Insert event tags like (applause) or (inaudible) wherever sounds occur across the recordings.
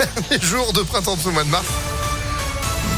(laughs) dernier jour de printemps de ce mois de mars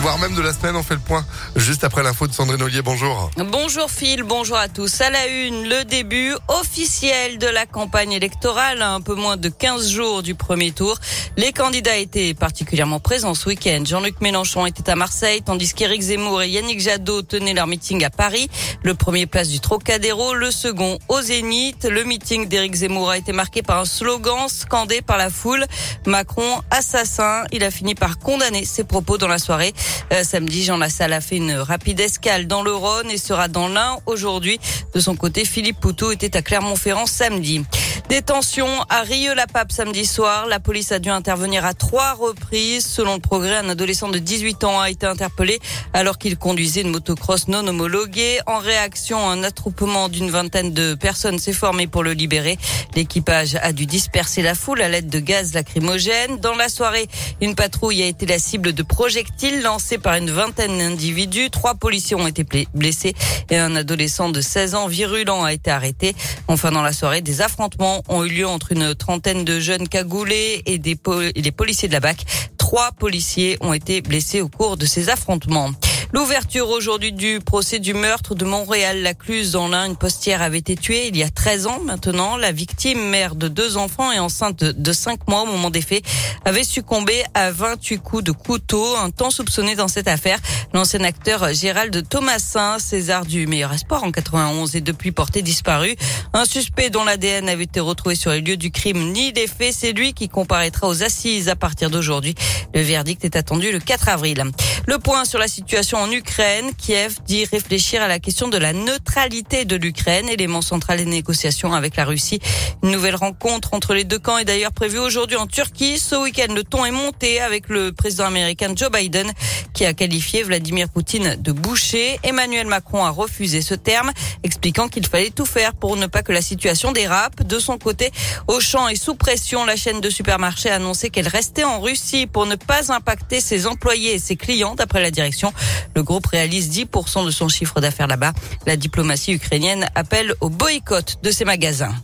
voire même de la semaine. On fait le point juste après l'info de Sandrine Ollier. Bonjour. Bonjour Phil, bonjour à tous. À la une, le début officiel de la campagne électorale, un peu moins de 15 jours du premier tour. Les candidats étaient particulièrement présents ce week-end. Jean-Luc Mélenchon était à Marseille, tandis qu'Éric Zemmour et Yannick Jadot tenaient leur meeting à Paris. Le premier place du Trocadéro, le second au Zénith. Le meeting d'Éric Zemmour a été marqué par un slogan scandé par la foule. Macron assassin. Il a fini par condamner ses propos dans la soirée. Euh, samedi, Jean Lassalle a fait une rapide escale dans le Rhône et sera dans l'Ain aujourd'hui. De son côté, Philippe Poutot était à Clermont-Ferrand samedi. Détention à Rieux-la-Pape samedi soir. La police a dû intervenir à trois reprises. Selon le progrès, un adolescent de 18 ans a été interpellé alors qu'il conduisait une motocross non homologuée. En réaction, un attroupement d'une vingtaine de personnes s'est formé pour le libérer. L'équipage a dû disperser la foule à l'aide de gaz lacrymogène. Dans la soirée, une patrouille a été la cible de projectiles lancés par une vingtaine d'individus. Trois policiers ont été blessés et un adolescent de 16 ans virulent a été arrêté. Enfin, dans la soirée, des affrontements ont eu lieu entre une trentaine de jeunes cagoulés et des, les policiers de la BAC. Trois policiers ont été blessés au cours de ces affrontements. L'ouverture aujourd'hui du procès du meurtre de Montréal-Lacluse dans l'Ain. Une postière avait été tuée il y a 13 ans maintenant. La victime, mère de deux enfants et enceinte de 5 mois au moment des faits, avait succombé à 28 coups de couteau. Un temps soupçonné dans cette affaire. L'ancien acteur Gérald Thomasin, César du meilleur espoir en 91, est depuis porté disparu. Un suspect dont l'ADN avait été retrouvé sur les lieux du crime ni des faits. C'est lui qui comparaîtra aux assises à partir d'aujourd'hui. Le verdict est attendu le 4 avril. Le point sur la situation en Ukraine. Kiev dit réfléchir à la question de la neutralité de l'Ukraine, élément central des négociations avec la Russie. Une nouvelle rencontre entre les deux camps est d'ailleurs prévue aujourd'hui en Turquie. Ce week-end, le ton est monté avec le président américain Joe Biden qui a qualifié Vladimir Poutine de boucher. Emmanuel Macron a refusé ce terme, expliquant qu'il fallait tout faire pour ne pas que la situation dérape. De son côté, Auchan est sous pression. La chaîne de supermarchés a annoncé qu'elle restait en Russie pour ne pas impacter ses employés et ses clients, d'après la direction. Le groupe réalise 10% de son chiffre d'affaires là-bas. La diplomatie ukrainienne appelle au boycott de ses magasins.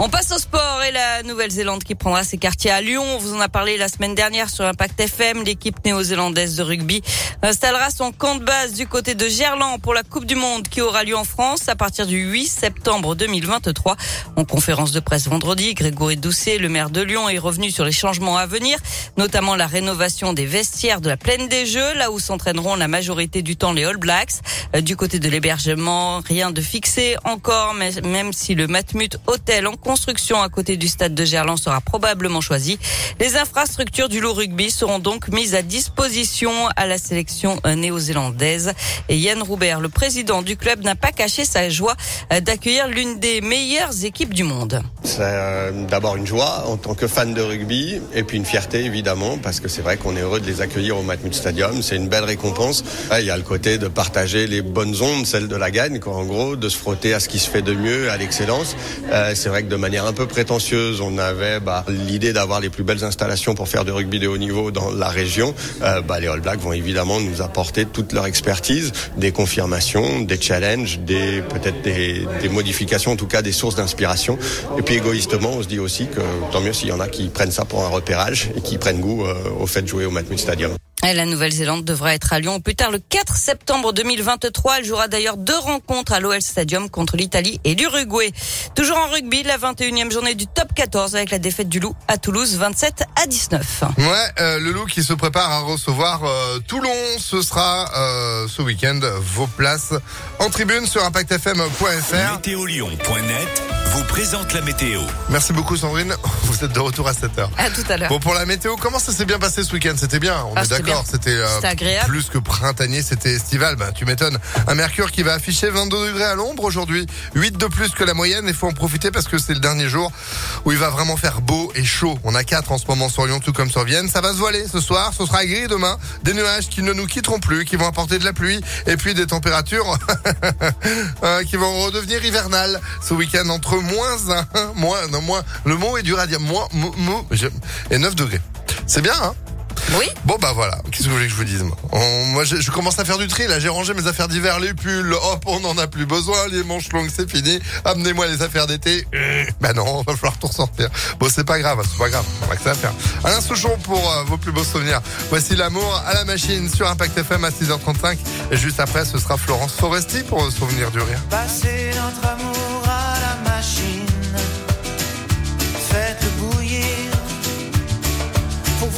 On passe au sport et la Nouvelle-Zélande qui prendra ses quartiers à Lyon. On vous en a parlé la semaine dernière sur Impact FM. L'équipe néo-zélandaise de rugby installera son camp de base du côté de Gerland pour la Coupe du Monde qui aura lieu en France à partir du 8 septembre 2023. En conférence de presse vendredi, Grégory Doucet, le maire de Lyon, est revenu sur les changements à venir, notamment la rénovation des vestiaires de la plaine des Jeux, là où s'entraîneront la majorité du temps les All Blacks. Euh, du côté de l'hébergement, rien de fixé encore, même si le Matmut Hotel en construction à côté du stade de Gerland sera probablement choisi. Les infrastructures du loup rugby seront donc mises à disposition à la sélection néo-zélandaise. Et Yann Roubert, le président du club, n'a pas caché sa joie d'accueillir l'une des meilleures équipes du monde. C'est euh, d'abord une joie en tant que fan de rugby et puis une fierté évidemment parce que c'est vrai qu'on est heureux de les accueillir au Matmut Stadium. C'est une belle récompense. Il y a le côté de partager les bonnes ondes, celles de la gagne, quoi, en gros, de se frotter à ce qui se fait de mieux, à l'excellence. Euh, c'est vrai que de manière un peu prétentieuse, on avait bah, l'idée d'avoir les plus belles installations pour faire du rugby de haut niveau dans la région. Euh, bah, les All Blacks vont évidemment nous apporter toute leur expertise, des confirmations, des challenges, des peut-être des, des modifications, en tout cas des sources d'inspiration. Et puis égoïstement, on se dit aussi que tant mieux s'il y en a qui prennent ça pour un repérage et qui prennent goût euh, au fait de jouer au Matmut Stadium. Et la Nouvelle-Zélande devra être à Lyon plus tard le 4 septembre 2023. Elle jouera d'ailleurs deux rencontres à l'OL Stadium contre l'Italie et l'Uruguay. Toujours en rugby, la 21e journée du top 14 avec la défaite du Loup à Toulouse 27 à 19. Ouais, euh, le Loup qui se prépare à recevoir euh, Toulon. Ce sera euh, ce week-end vos places en tribune sur impactfm.fr. Météolion.net vous présente la météo. Merci beaucoup Sandrine. (laughs) Vous êtes de retour à 7h. À tout à l'heure. Bon pour la météo, comment ça s'est bien passé ce week-end? C'était bien, on Ah, est c'était C'était euh, plus que printanier, c'était estival. Bah tu m'étonnes. Un mercure qui va afficher 22 degrés à l'ombre aujourd'hui, 8 de plus que la moyenne. Il faut en profiter parce que c'est le dernier jour où il va vraiment faire beau et chaud. On a 4 en ce moment sur Lyon, tout comme sur Vienne. Ça va se voiler ce soir, ce sera gris demain. Des nuages qui ne nous quitteront plus, qui vont apporter de la pluie et puis des températures (laughs) euh, qui vont redevenir hivernales ce week-end entre moins 1, moins, non, moins, le mot est dur à dire, moins, et 9 degrés. C'est bien, hein? Oui. Bon bah voilà, qu'est-ce que vous voulez que je vous dise moi On- Moi je, je commence à faire du tri, là j'ai rangé mes affaires d'hiver, les pulls, hop on n'en a plus besoin, les manches longues c'est fini, amenez-moi les affaires d'été, Euh, bah non, (laughs) va falloir tout ressortir. Bon c'est pas grave, c'est pas grave, on va que ça à faire. Alain Souchon pour euh, vos plus beaux souvenirs. Voici l'amour à la machine sur Impact FM à 6h35 et juste après ce sera Florence Foresti pour le souvenir du rire. Passez notre amour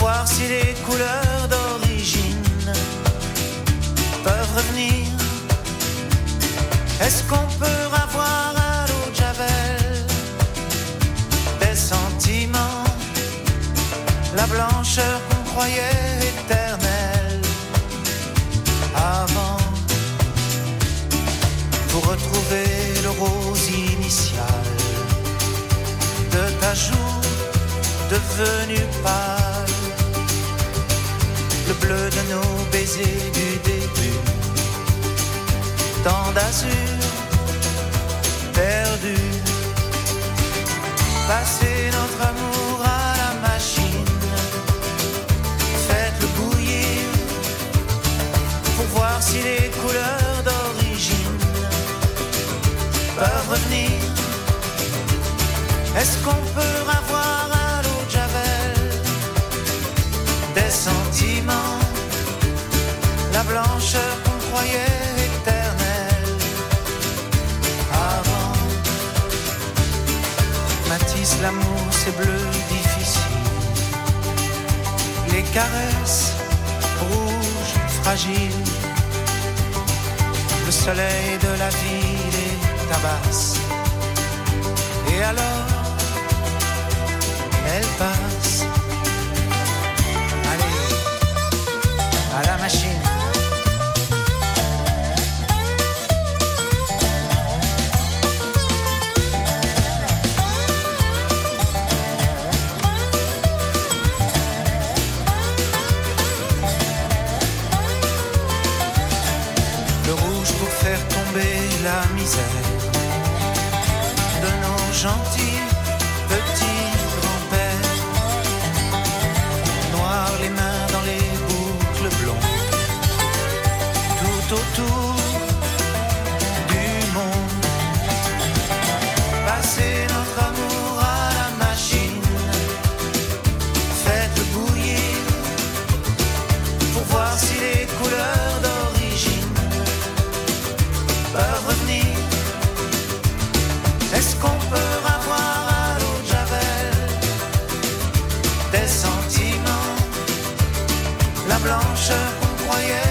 voir si les couleurs d'origine peuvent revenir. Est-ce qu'on peut avoir à l'eau de Javel des sentiments, la blancheur qu'on croyait éternelle avant? pour retrouver le rose initial de ta joue devenue pâle, le bleu de nos baisers du début, tant d'azur perdu, passer notre amour à la machine, faites-le bouillir pour voir si les couleurs d'origine peuvent revenir. Est-ce qu'on des sentiments, la blancheur qu'on croyait éternelle avant? Matisse, l'amour, c'est bleu difficile. Les caresses rouges, fragiles. Le soleil de la ville est tabasse. Et alors, elle passe. La misère. De nos gentils blancheur qu'on croyait